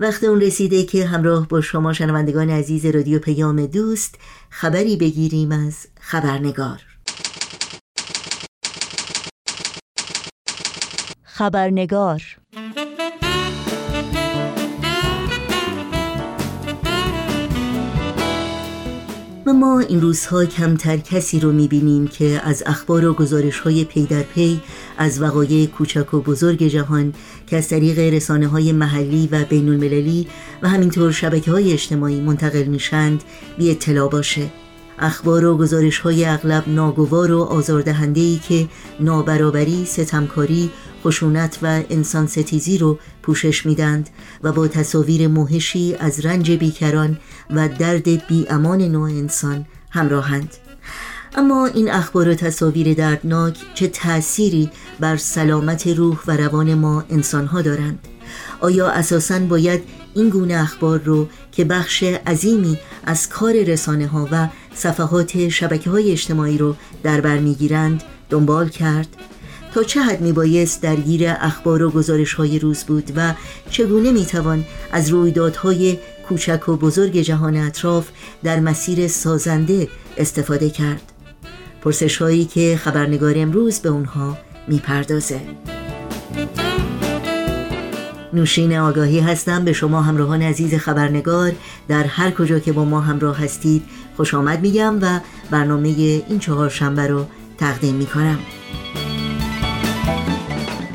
وقت اون رسیده که همراه با شما شنوندگان عزیز رادیو پیام دوست خبری بگیریم از خبرنگار. خبرنگار. و ما این روزها کمتر کسی رو می‌بینیم که از اخبار و گزارش های پی در پی از وقایع کوچک و بزرگ جهان که از طریق رسانه های محلی و بین المللی و همینطور شبکه های اجتماعی منتقل میشند بی اطلاع باشه. اخبار و گزارش های اغلب ناگوار و آزاردهنده که نابرابری، ستمکاری، خشونت و انسان ستیزی رو پوشش میدند و با تصاویر موهشی از رنج بیکران و درد بی امان نوع انسان همراهند. اما این اخبار و تصاویر دردناک چه تأثیری بر سلامت روح و روان ما انسانها دارند؟ آیا اساساً باید این گونه اخبار رو که بخش عظیمی از کار رسانه ها و صفحات شبکه های اجتماعی رو در بر می‌گیرند دنبال کرد؟ تا چه حد می بایست درگیر اخبار و گزارش های روز بود و چگونه می توان از رویدادهای کوچک و بزرگ جهان اطراف در مسیر سازنده استفاده کرد؟ پرسش هایی که خبرنگار امروز به اونها می پردازه. نوشین آگاهی هستم به شما همراهان عزیز خبرنگار در هر کجا که با ما همراه هستید خوش آمد میگم و برنامه این چهار شنبه رو تقدیم می کنم.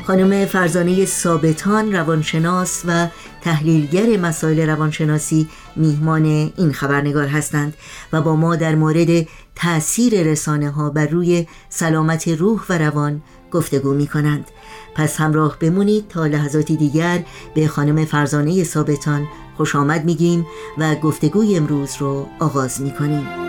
خانم فرزانه ثابتان روانشناس و تحلیلگر مسائل روانشناسی میهمان این خبرنگار هستند و با ما در مورد تأثیر رسانه ها بر روی سلامت روح و روان گفتگو می کنند پس همراه بمونید تا لحظاتی دیگر به خانم فرزانه ثابتان خوش آمد میگیم و گفتگوی امروز رو آغاز می کنیم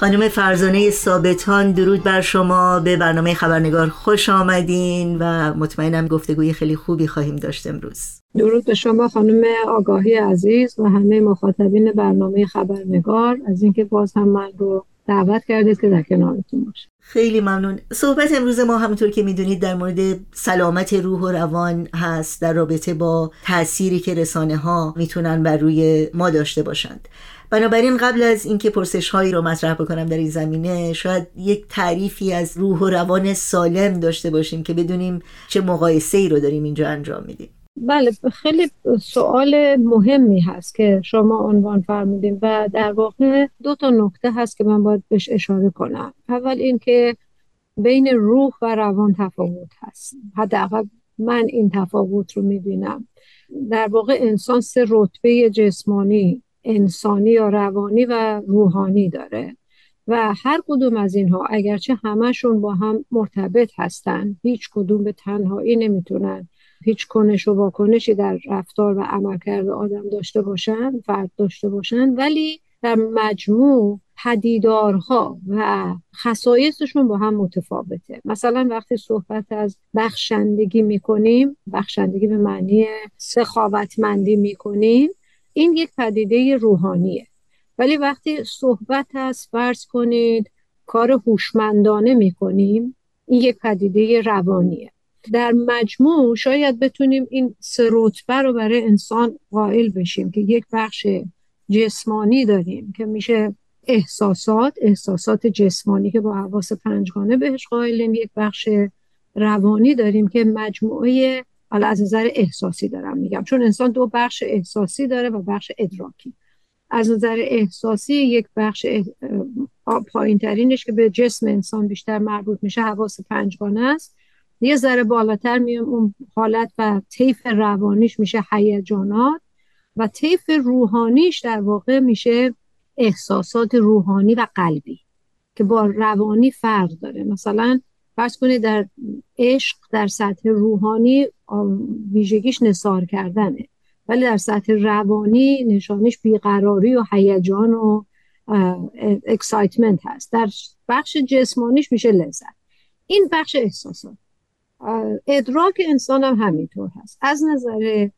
خانم فرزانه ثابتان درود بر شما. به برنامه خبرنگار خوش آمدین و مطمئنم گفتگوی خیلی خوبی خواهیم داشت امروز. درود به شما خانم آگاهی عزیز و همه مخاطبین برنامه خبرنگار. از اینکه باز هم من رو دعوت کردید که در کنارتون باشه. خیلی ممنون. صحبت امروز ما همونطور که می‌دونید در مورد سلامت روح و روان هست در رابطه با تأثیری که رسانه ها می‌تونن بر روی ما داشته باشند. بنابراین قبل از اینکه پرسش هایی رو مطرح بکنم در این زمینه شاید یک تعریفی از روح و روان سالم داشته باشیم که بدونیم چه مقایسه ای رو داریم اینجا انجام میدیم. بله خیلی سوال مهمی هست که شما عنوان فرمودیم و در واقع دو تا نکته هست که من باید بهش اشاره کنم. اول اینکه بین روح و روان تفاوت هست. حداقل من این تفاوت رو می‌بینم. در واقع انسان سه رتبه جسمانی انسانی یا روانی و روحانی داره و هر کدوم از اینها اگرچه همشون با هم مرتبط هستن هیچ کدوم به تنهایی نمی‌تونن هیچ کنش و واکنشی در رفتار و عملکرد آدم داشته باشن فرد داشته باشن ولی در مجموع پدیدارها و خصایصشون با هم متفاوته. مثلا وقتی صحبت از بخشندگی می‌کنیم بخشندگی به معنی سخاوتمندی می‌کنیم این یک پدیده روحانیه. ولی وقتی صحبت از فرض کنید کار هوشمندانه می‌کنیم این یک پدیده روانیه. در مجموع شاید بتونیم این سه رتبه رو برای انسان قائل بشیم که یک بخش جسمانی داریم که میشه احساسات احساسات جسمانی که با حواس پنجگانه بهش قائلیم. یک بخش روانی داریم که مجموعه حالا از نظر احساسی دارم میگم چون انسان دو بخش احساسی داره و بخش ادراکی. از نظر احساسی یک بخش پایین ترینش که به جسم انسان بیشتر مربوط میشه حواس پنجگانه است. یه ذره بالاتر میام اون حالت و طیف روانیش میشه هیجانات و طیف روحانیش در واقع میشه احساسات روحانی و قلبی که با روانی فرق داره. مثلا فرض کنید در عشق در سطح روحانی ویژگیش نثار کردنه. ولی در سطح روانی نشانش بیقراری و هیجان و excitement هست. در بخش جسمانیش میشه لذت. این بخش احساسات. ادراک انسان هم همینطور هست. از نظر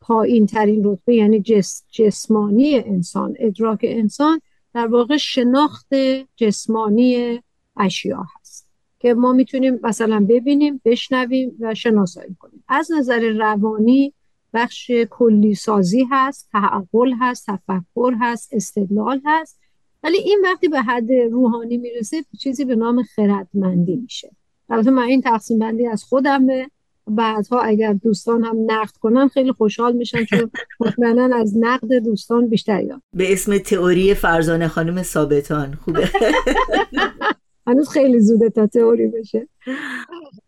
پایین ترین رتبه یعنی جس جسمانی انسان ادراک انسان در واقع شناخت جسمانی اشیا هست که ما می‌تونیم مثلا ببینیم بشنویم و شناسایی کنیم. از نظر روانی بخش کلی سازی هست تعقل هست تفکر هست استدلال هست. ولی این وقتی به حد روحانی می‌رسه چیزی به نام خردمندی میشه. البته من این تقسیم بندی از خودمه بعدها اگر دوستان هم نقد کنن خیلی خوشحال میشن چون مطمئنا از نقد دوستان بیشتر یاد به اسم تئوری فرزانه خانم ثابتان. خوبه. هنوز خیلی زوده تا تئوری بشه.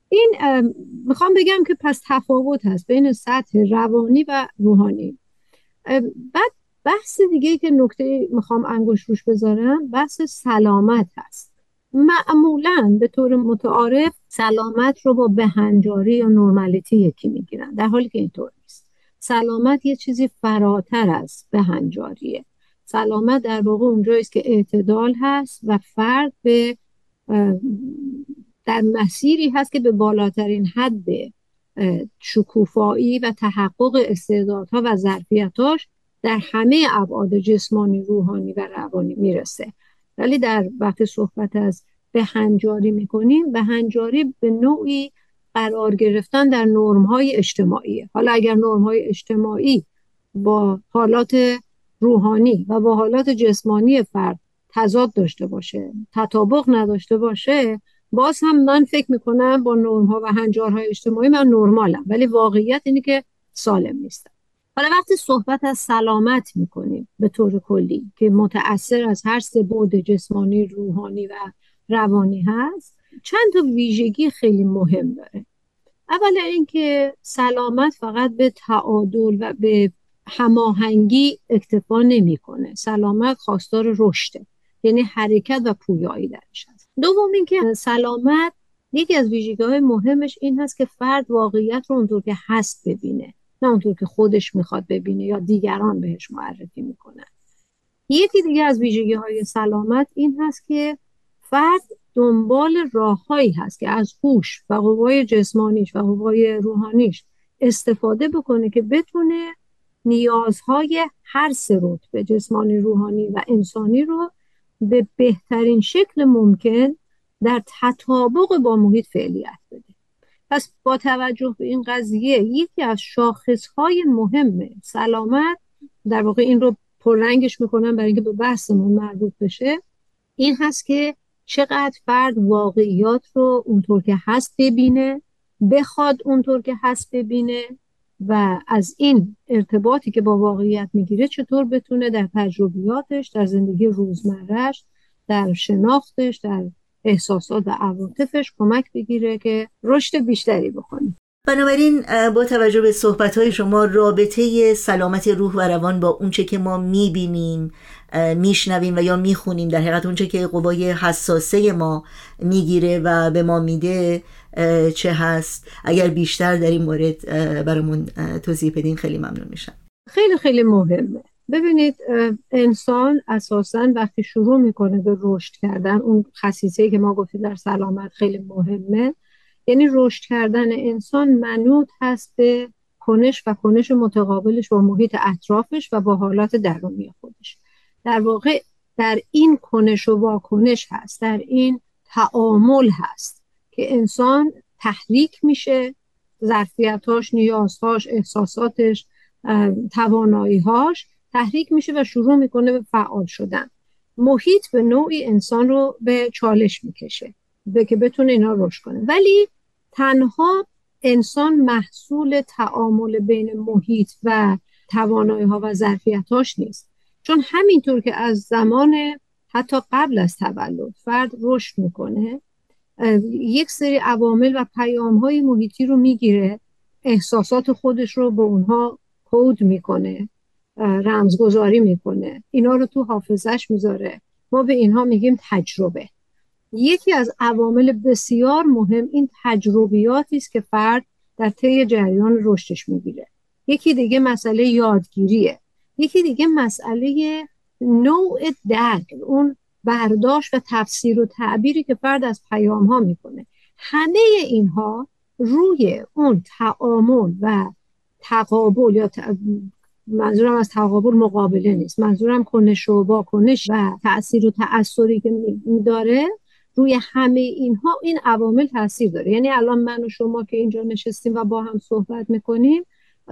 این می‌خوام بگم که پس تفاوت هست بین سطح روانی و روحانی. بعد بحث دیگه که نکته می‌خوام انگوش روش بذارم بحث سلامت هست. معمولا به طور متعارف سلامت رو با بهنجاری یا نرمالیتی یکی می‌گیرن در حالی که اینطور نیست. سلامت یه چیزی فراتر از بهنجاریه سلامت در واقع اونجاییست که اعتدال هست و فرد به در مسیری هست که به بالاترین حد شکوفایی و تحقق استعدادها و ظرفیتاش در همه ابعاد جسمانی روحانی و روانی می‌رسه. ولی در وقت صحبت از بهنجاری می‌کنیم بهنجاری به نوعی قرار گرفتن در نرم های اجتماعی حالا اگر نرم های اجتماعی با حالات روحانی و با حالات جسمانی فرد تضاد داشته باشه تطابق نداشته باشه باز هم من فکر می‌کنم با نرم ها و هنجارهای اجتماعی من نرمالم ولی واقعیت اینه که سالم نیستم. حالا وقتی صحبت از سلامت می‌کنیم به طور کلی که متأثر از هر سه بود جسمانی روحانی و روانی هست چند تا ویژگی خیلی مهم داره. اولا اینکه سلامت فقط به تعادل و به هماهنگی اکتفا نمی‌کنه. سلامت خواستار رشده یعنی حرکت و پویایی درش هست. دوم اینکه سلامت یکی از ویژگی های مهمش این هست که فرد واقعیت رو اونطور که هست ببینه. نه اونطور که خودش می‌خواد ببینه یا دیگران بهش معرفی می‌کنن. یکی دیگه از ویژگی های سلامت این هست که فرد دنبال راههایی هست که از هوش و قوای جسمانیش و قوای روحانیش استفاده بکنه که بتونه نیازهای هر سه رتبه جسمانی روحانی و انسانی رو به بهترین شکل ممکن در تطابق با محیط فعلیت بده. پس با توجه به این قضیه یکی از شاخصهای مهم سلامت در واقع این رو پررنگش می‌کنم برای اینکه به بحثمون مربوط بشه این هست که چقدر فرد واقعیات رو اونطور که هست ببینه بخواد اونطور که هست ببینه و از این ارتباطی که با واقعیت می‌گیره چطور بتونه در تجربیاتش در زندگی روزمرهش در شناختش در احساسات و عواطفش کمک بگیره که رشد بیشتری بکنه. بنابراین با توجه به صحبت شما رابطه سلامت روح و روان با اونچه که ما می‌بینیم میشنویم و یا می‌خونیم در حقیقت اونچه که قوای حساسه ما می‌گیره و به ما میده چه هست؟ اگر بیشتر در این مورد برامون توضیح بدین خیلی ممنون میشم. خیلی خیلی مهمه. ببینید انسان اساسا وقتی شروع می‌کنه به رشد کردن اون خصیصه که ما گفتیم در سلامت خیلی مهمه. یعنی رشد کردن انسان منوط هست به کنش و کنش متقابلش با محیط اطرافش و با حالات درونی خودش. در واقع در این کنش و واکنش هست در این تعامل هست که انسان تحریک میشه ظرفیتاش نیازهاش احساساتش تواناییهاش تحریک میشه و شروع می‌کنه به فعال شدن. محیط به نوعی انسان رو به چالش می‌کشه به که بتونه اینا رشد کنه. ولی تنها انسان محصول تعامل بین محیط و توانایی ها و ظرفیتاش نیست. چون همینطور که از زمان حتی قبل از تولد فرد رشد می‌کنه یک سری عوامل و پیام های محیطی رو می‌گیره احساسات خودش رو به اونها کود می‌کنه. رمزگذاری می‌کنه. اینا رو تو حافظش می‌ذاره. ما به اینها میگیم تجربه. یکی از عوامل بسیار مهم این تجربیاتی است که فرد در طی جریان رشدش می‌گیره. یکی دیگه مسئله یادگیریه. یکی دیگه مسئله نوع درک اون برداشت و تفسیر و تعبیری که فرد از پیام ها می‌کنه. همه اینها روی اون تعامل و تقابل یا منظورم از تقابل مقابله نیست. منظورم کنش و واکنش و تاثیر و تأثیری که داره روی همه اینها این عوامل تاثیر داره. یعنی الان من و شما که اینجا نشستیم و با هم صحبت می‌کنیم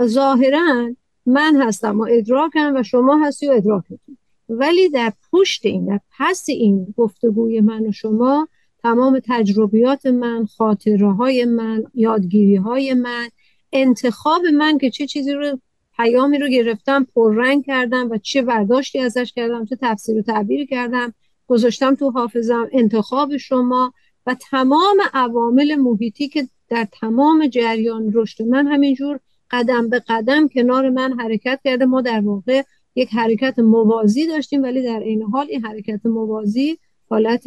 ظاهرا من هستم و ادراکم و شما هستی و ادراکتون. ولی در پشت این در پس این گفتگوی من و شما تمام تجربیات من خاطره های من یادگیری های من انتخاب من که چه چیزی رو پیامی رو گرفتم پررنگ کردم و چه برداشتی ازش کردم چه تفسیر و تعبیر کردم. گذاشتم تو حافظم انتخاب شما و تمام عوامل محیطی که در تمام جریان رشد من همینجور قدم به قدم کنار من حرکت کرده. ما در واقع یک حرکت موازی داشتیم ولی در این حال این حرکت موازی حالت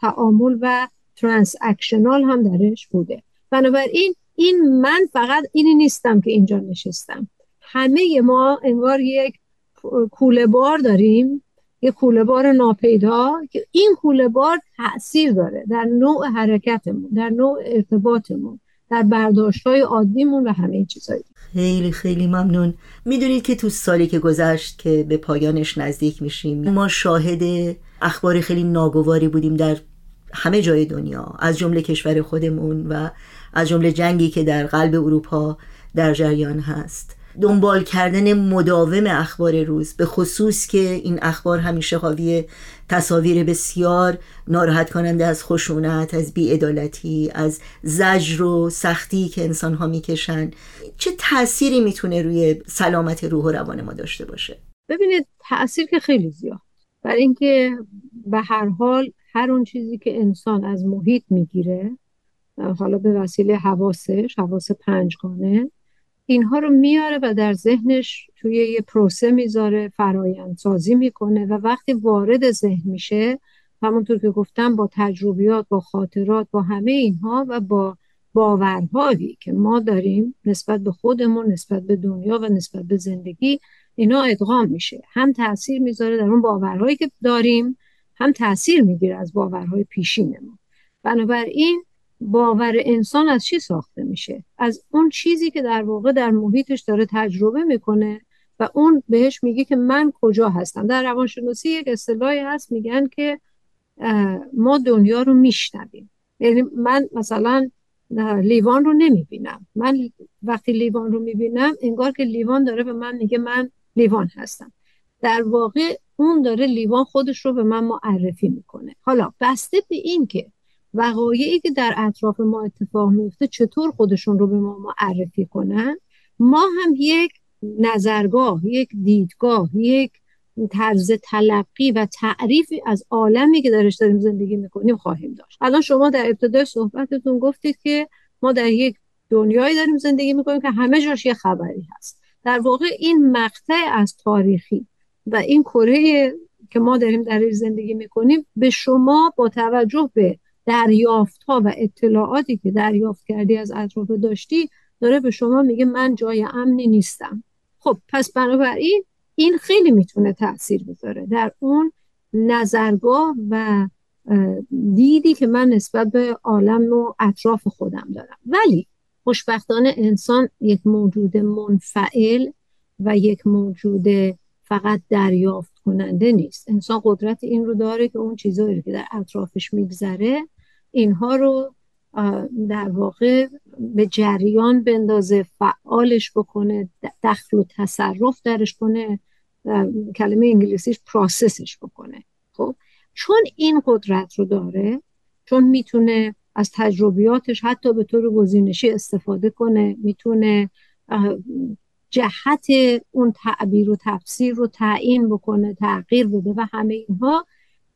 تعامل و ترانس اکشنال هم درش بوده. بنابراین این من فقط اینی نیستم که اینجا نشستم. همه ما انگار یک کوله بار داریم یک کوله بار ناپیدا که این کوله بار تاثیر داره در نوع حرکتمون در نوع ارتباطمون در برداشت های عادیمون و همه این چیزهایی خیلی خیلی ممنون. می‌دونید که تو سالی که گذشت که به پایانش نزدیک میشیم ما شاهد اخبار خیلی ناگواری بودیم در همه جای دنیا از جمله کشور خودمون و از جمله جنگی که در قلب اروپا در جریان هست. دنبال کردن مداوم اخبار روز به خصوص که این اخبار همیشه حاوی تصاویر بسیار ناراحت کننده از خشونت از بیعدالتی از زجر و سختی که انسان ها می‌کشن. چه تأثیری می‌تونه روی سلامت روح و روان ما داشته باشه؟ ببینید تاثیر که خیلی زیاد. برای اینکه به هر حال هر اون چیزی که انسان از محیط می‌گیره حالا به وسیله حواسش حواس پنجگانه اینها رو میاره و در ذهنش توی یه پروسه می‌ذاره فرایند سازی می‌کنه و وقتی وارد ذهن میشه همونطور که گفتم با تجربیات با خاطرات با همه اینها و با باورهایی که ما داریم نسبت به خودمون نسبت به دنیا و نسبت به زندگی اینا ادغام میشه. هم تاثیر می‌ذاره در اون باورهایی که داریم هم تاثیر می‌گیره از باورهای پیشینمون بنابراین باور انسان از چی ساخته میشه؟ از اون چیزی که در واقع در محیطش داره تجربه می‌کنه و اون بهش میگه که من کجا هستم. در روانشناسی یک اصطلاحی هست میگن که ما دنیا رو میشنویم. یعنی من مثلا لیوان رو نمی‌بینم. من وقتی لیوان رو می‌بینم انگار که لیوان داره به من میگه من لیوان هستم. در واقع اون داره لیوان خودش رو به من معرفی می‌کنه. حالا بسته به این که وقایعی که در اطراف ما اتفاق میفته چطور خودشون رو به ما معرفی کنن؟ ما هم یک نظرگاه یک دیدگاه یک طرز تلقی و تعریفی از عالمی که درش داریم زندگی می‌کنیم خواهیم داشت. الان شما در ابتدای صحبتتون گفتید که ما در یک دنیایی داریم زندگی می‌کنیم که همه جاش یه خبری هست. در واقع این مقطع از تاریخی و این کره که ما داریم در زندگی می‌کنیم به شما با توجه به دریافت ها و اطلاعاتی که دریافت کردی از اطراف داشتی داره به شما میگه من جای امنی نیستم. خب پس بنابراین این خیلی می‌تونه تاثیر بذاره. در اون نظرگاه و دیدی که من نسبت به عالم و اطراف خودم دارم. ولی خوشبختانه انسان یک موجود منفعل و یک موجود فقط دریافت کننده نیست. انسان قدرت این رو داره که اون چیزهایی که در اطرافش میگذره اینها رو در واقع به جریان بندازه فعالش بکنه دخل و تصرف درش کنه کلمه انگلیسیش پراسسش بکنه. خب؟ چون این قدرت رو داره چون می‌تونه از تجربیاتش حتی به طور گزینشی استفاده کنه می‌تونه جهت اون تعبیر و تفسیر رو تعیین بکنه تغییر بده و همه اینها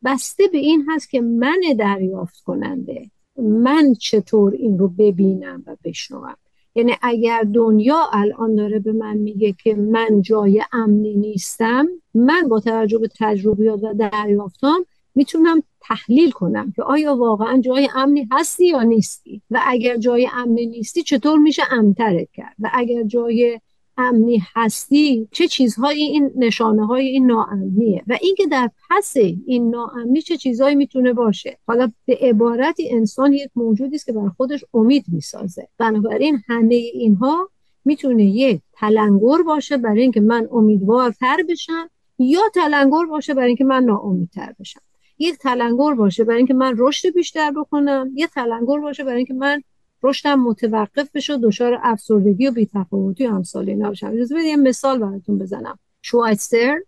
بسته به این هست که من دریافت کننده من چطور این رو ببینم و بشنوم. یعنی اگر دنیا الان داره به من میگه که من جای امنی نیستم من با توجه به تجربیات و دریافتام می‌تونم تحلیل کنم که آیا واقعا جای امنی هستی یا نیستی؟ و اگر جای امنی نیستی چطور میشه امترت کرد؟ و اگر جای امنی هستی چه چیزهایی این نشانه های این ناامنیه؟ و اینکه در پس این ناامنی چه چیزهایی می‌تونه باشه؟ حالا به عبارتی انسان یک موجودی است که بر خودش امید می‌سازه. بنابراین همه اینها می‌تونه یک تلنگر باشه برای اینکه من امیدوارتر بشم یا تلنگر باشه برای اینکه من ناامیدتر بشم. یک تلنگر باشه برای اینکه من رشد بیشتر بکنم یه تلنگر باشه برای اینکه من رشدم متوقف بشه دچار افسردگی و بی‌تفاوتی امثال بشم اجازه یه مثال براتون بزنم. شوایتستر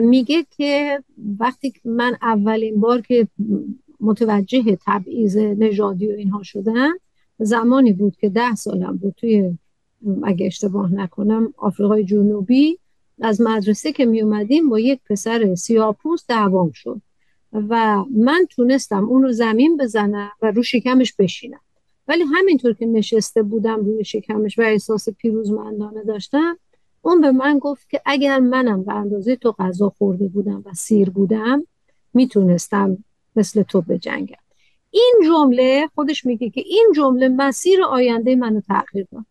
میگه که وقتی من اولین بار که متوجه تبعیض نژادی و اینها شدم زمانی بود که ده سالم بود توی اگه اشتباه نکنم آفریقای جنوبی. از مدرسه که می اومدیم با یک پسر سیاپوس دعوام شد و من تونستم اون رو زمین بزنم و رو شکمش بشینم. ولی همینطور که نشسته بودم روی شکمش و احساس پیروزمندانه داشتم اون به من گفت که اگر منم به اندازه تو غذا خورده بودم و سیر بودم می‌تونستم مثل تو بجنگم. این جمله خودش میگه که این جمله مسیر آینده منو تغییر داد.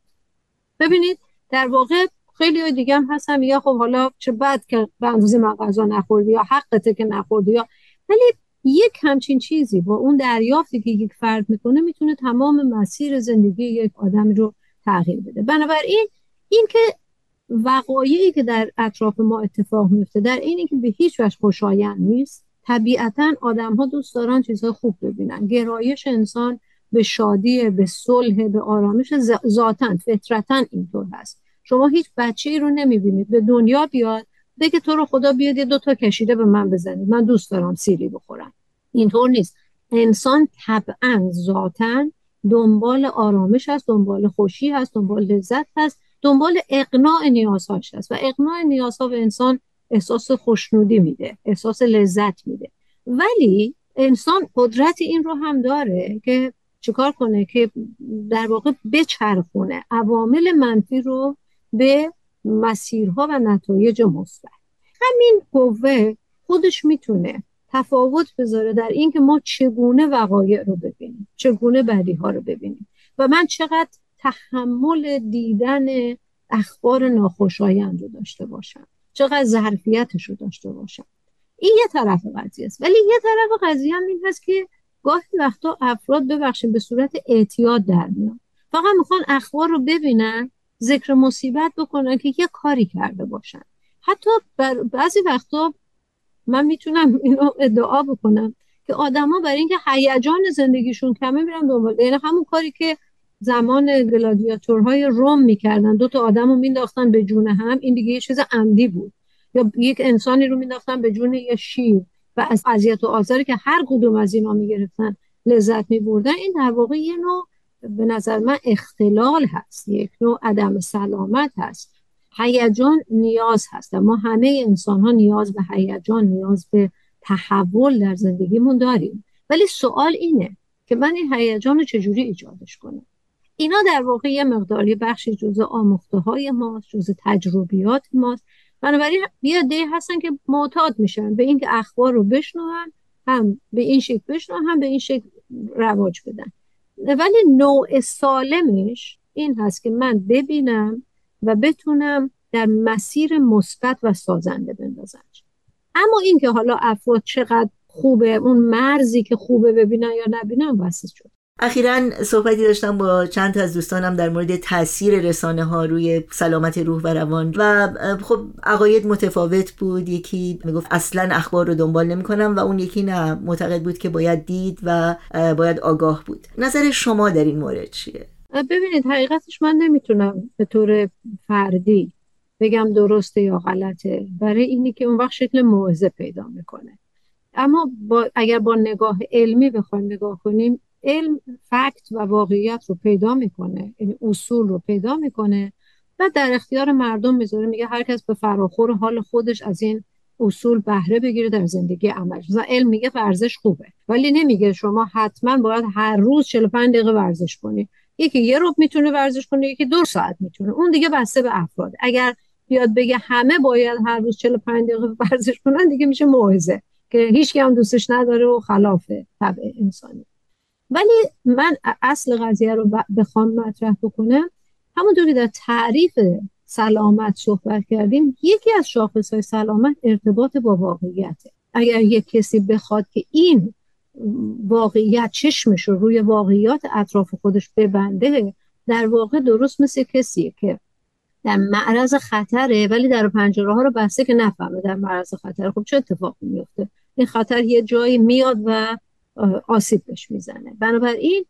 ببینید در واقع خیلی دیگه هم هستن یا خب حالا چه بد که به اندازه من غذا نخوردی یا حقته که نخوردی یا ولی یک همچین چیزی با اون دریافتی که یک فرد می‌کنه می‌تونه تمام مسیر زندگی یک آدم رو تغییر بده. بنابراین این که وقایعی که در اطراف ما اتفاق میفته در اینی که به هیچ وجه خوشایند نیست طبیعتا آدم ها دوست دارن چیزهای خوب ببینن. گرایش انسان به شادی به صلح به آرامش ذاتا فطرتا اینطور هست. شما هیچ بچه ای رو نمی‌بینید. به دنیا بیاد بگه تو رو خدا بیاد یه دوتا کشیده به من بزنید. من دوست دارم سیری بخورم. اینطور نیست. انسان طبعا ذاتا دنبال آرامش هست دنبال خوشی هست دنبال لذت هست دنبال اقناع نیازهاش هست. و اقناع نیازها به انسان احساس خوشنودی میده احساس لذت میده. ولی انسان قدرت این رو هم داره که چیکار کنه که در واقع بچرخونه عوامل منفی رو به مسیرها و نتایج مثبت. همین قوه خودش می‌تونه تفاوت بذاره در اینکه ما چگونه وقایع رو ببینیم چگونه بدی ها رو ببینیم. و من چقدر تحمل دیدن اخبار ناخوشایند رو داشته باشم چقدر ظرفیتش رو داشته باشم. این یه طرف قضیه است. ولی یه طرف قضیه هم این هست که گاهی وقتا افراد ببخشید به صورت اعتیاد در میان. فقط می‌خوان اخبار رو ببینن ذکر مصیبت بکنن که یه کاری کرده باشن. حتی بعضی وقتا من می‌تونم اینو ادعا بکنم که آدما برای اینکه هیجان زندگیشون کمه میرن دنبال یعنی همون کاری که زمان گلادیاتورهای روم می‌کردن. دو تا آدم رو مینداختن به جون هم این دیگه یه چیز عمدی بود. یا یک انسانی رو مینداختن به جون یه شیر. و از اذیت و آزاری که هر کدوم از اینا می‌گرفتن لذت میبردن. این در واقع یه نوع به نظر من اختلال هست. یک نوع عدم سلامت هست. هیجان نیاز هست. ما همه انسان ها نیاز به هیجان نیاز به تحول در زندگیمون داریم. ولی سوال اینه که من این هیجان رو چجوری ایجادش کنم؟ اینا در واقع یه مقداری بخشی جزء آموخته های ماست جزء تجربیات ماست. بنابراین یه ده هستن که معتاد میشن به اینکه اخبار رو بشنون هم به این شکل بشنون هم به این شکل رواج بدن. ولی نوع سالمش این هست که من ببینم و بتونم در مسیر مثبت و سازنده بندازم اما اینکه حالا افراد چقدر خوبه اون مرزی که خوبه ببینن یا نبینن واسه شد اخیرا صحبتی داشتم با چند از دوستانم در مورد تاثیر رسانه ها روی سلامت روح و روان و خب عقاید متفاوت بود. یکی می‌گفت اصلا اخبار رو دنبال نمی‌کنم و اون یکی نه معتقد بود که باید دید و باید آگاه بود. نظر شما در این مورد چیه؟ ببینید حقیقتش من نمی‌تونم به طور فردی بگم درسته یا غلطه. برای اینی که اون وقت شکل موعظه پیدا می‌کنه. اما با اگر با نگاه علمی بخوایم نگاه کنیم علم فکت و واقعیت رو پیدا می‌کنه یعنی اصول رو پیدا می‌کنه و در اختیار مردم می‌ذاره. میگه هر کس به فراخور حال خودش از این اصول بهره بگیره در زندگی عمل مثلا علم میگه ورزش خوبه ولی نمیگه شما حتما باید هر روز 45 دقیقه ورزش کنی. یکی یه روب می‌تونه ورزش کنه یکی دو ساعت می‌تونه. اون دیگه بسته به افراد. اگر بیاد بگه همه باید هر روز 45 دقیقه ورزش کنن دیگه میشه موعظه که هیچ هم دوستش نداره و خلاف طبع انسانی. ولی من اصل قضیه رو بخوام مطرح بکنم. همونطوری در تعریف سلامت صحبت کردیم یکی از شاخص های سلامت ارتباط با واقعیته. اگر یک کسی بخواد که این واقعیت چشمش رو روی واقعیات اطراف خودش ببنده در واقع درست مثل کسیه که در معرض خطره ولی در پنجره ها رو بسته که نفهمه در معرض خطر. خب چه اتفاقی میفته این خطر یه جایی میاد و آسیب بهش می‌زنه. بنابراین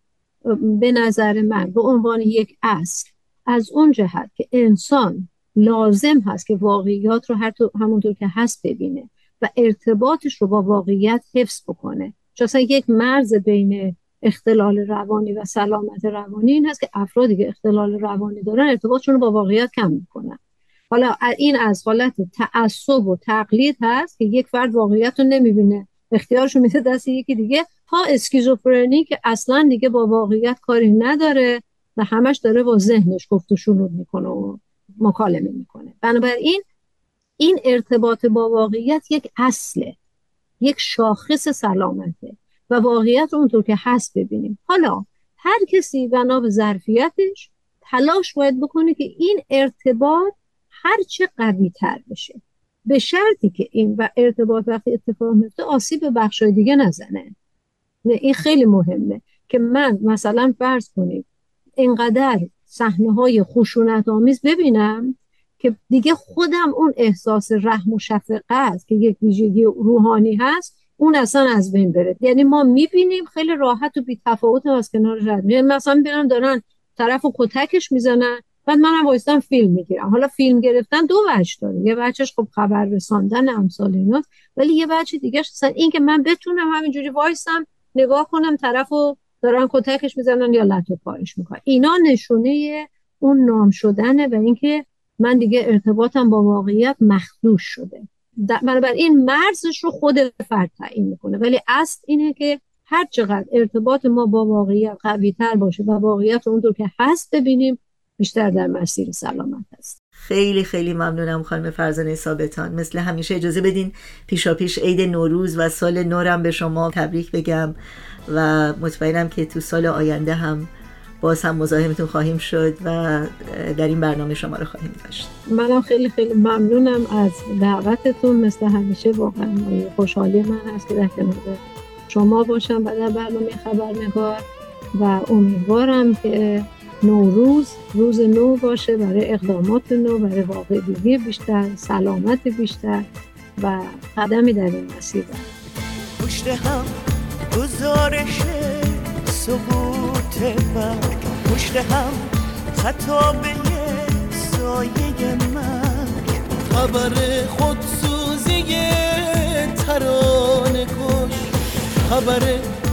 به نظر من به عنوان یک اصل از اون جهت که انسان لازم هست که واقعیات رو هر همونطور که هست ببینه و ارتباطش رو با واقعیت حفظ بکنه. چون یک مرز بین اختلال روانی و سلامت روانی این هست که افرادی که اختلال روانی دارن ارتباطشون رو با واقعیت کم می‌کنن. حالا این از حالت تعصب و تقلید هست که یک فرد واقعیت رو نمی‌بینه. اختیارش رو میده دست یکی دیگه. تا اسکیزوفرنی که اصلا دیگه با واقعیت کاری نداره و همش داره با ذهنش گفت و شنود می‌کنه و مکالمه می‌کنه. بنابراین این ارتباط با واقعیت یک اصله. یک شاخص سلامته و واقعیت اونطور که هست ببینیم. حالا هر کسی بنا به ظرفیتش تلاش باید بکنه که این ارتباط هر چه قوی تر بشه. به شرطی که این و ارتباط وقتی اتفاق میفته آسیب به بخشای دیگه نزنه. این خیلی مهمه که من مثلا فرض کنیم اینقدر صحنه های خشونت آمیز ببینم که دیگه خودم اون احساس رحم و شفقت که یک ویژگی روحانی هست اون اصلا از بین بره. یعنی ما می‌بینیم خیلی راحت و بی تفاوت از کنار رد یعنی مثلا می‌بینم دارن طرف و کتکش می‌زنن بعد منم وایستم فیلم می‌گیرم. حالا فیلم گرفتن دو وجه داره. یه بچهش خب خبر رساندن امثال اینا ولی یه بچه دیگه اصلا این که من بتونم همینجوری وایسم نگاه کنم طرف و دارن کتکش می‌زنن یا لطو پارش می‌کنن. اینا نشونه اون نام شدنه و اینکه من دیگه ارتباطم با واقعیت مخدوش شده. این مرزش رو خود فرد تعیین می‌کنه. ولی اصل اینه که هر چقدر ارتباط ما با واقعیت قوی تر باشه و واقعیت رو اونطور که هست ببینیم بیشتر در مسیر سلامت هست. خیلی خیلی ممنونم خانم فرزانه ثابتان. مثل همیشه اجازه بدین پیشا پیش عید نوروز و سال نورم به شما تبریک بگم و مطمئنم که تو سال آینده هم باز هم مزاحمتون خواهیم شد و در این برنامه شما رو خواهیم داشت. منم خیلی خیلی ممنونم از دعوتتون. مثل همیشه واقعا خوشحالی من هست که در کنار شما باشم و در برنامه خبرنگار و امیدوارم که نوروز روز نو باشه برای اقدامات نو برای واقعی بیشتر سلامت بیشتر و قدمی در این مسیر. پشت هم گزارش سقوط برگ پشت هم خطابه سایه مرگ خبر خودسوزی ترانه کش. خبر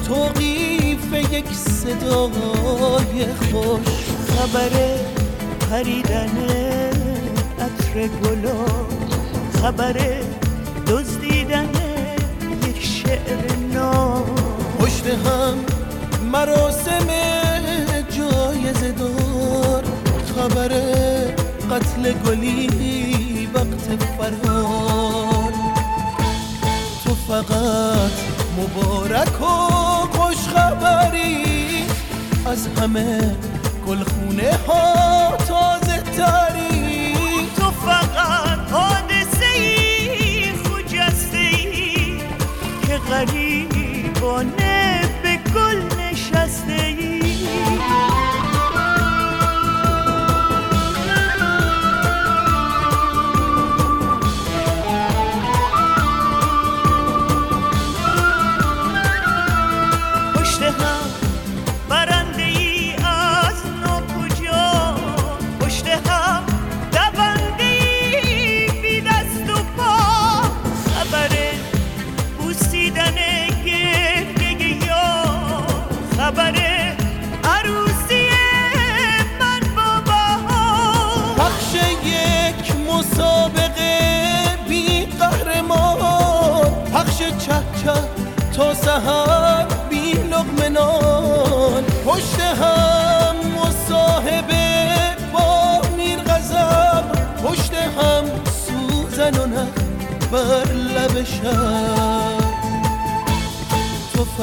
توقیف یک صدای خوش. خبر پریدن عطر گلا خبر دزدیدن یک شعر نام. پشت هم مراسم جایزه دار. خبر قتل گلی وقت فرار. تو فقط مبارک و خوش خبری از همه گلخونه ها تازه تری. تو فقط حادثه ای خجسته ای که غریبانه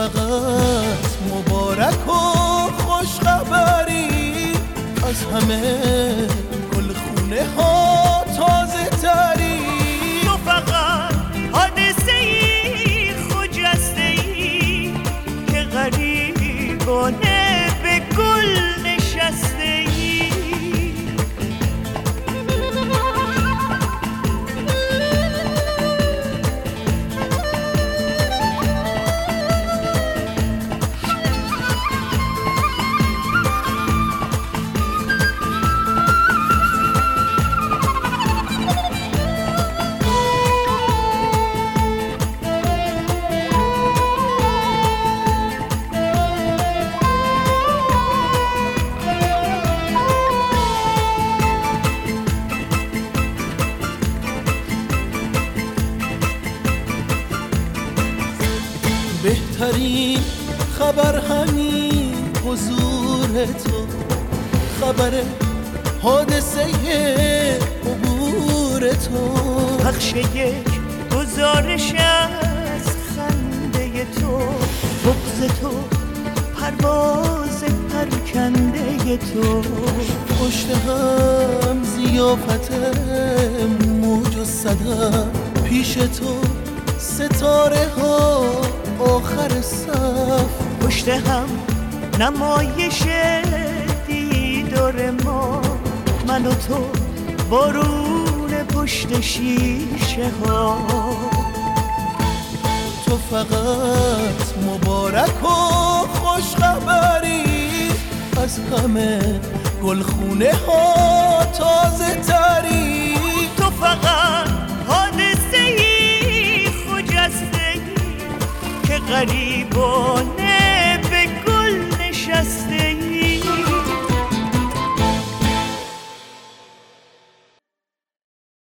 فقط مبارک و خوش خبری از همه گل خونه ها. خبر حادثه عبور تو. پخش یک گزارش از خنده تو. بغز تو پرواز پرکنده تو. پشت هم زیافت موج و صدم پیش تو ستاره ها آخر صف. پشت هم نمایش دیدار ما من و تو بارون پشت شیشه ها. تو فقط مبارک و خوش خبری از همه گلخونه ها تازه تری. تو فقط حادثه ای خجسته که غریبانه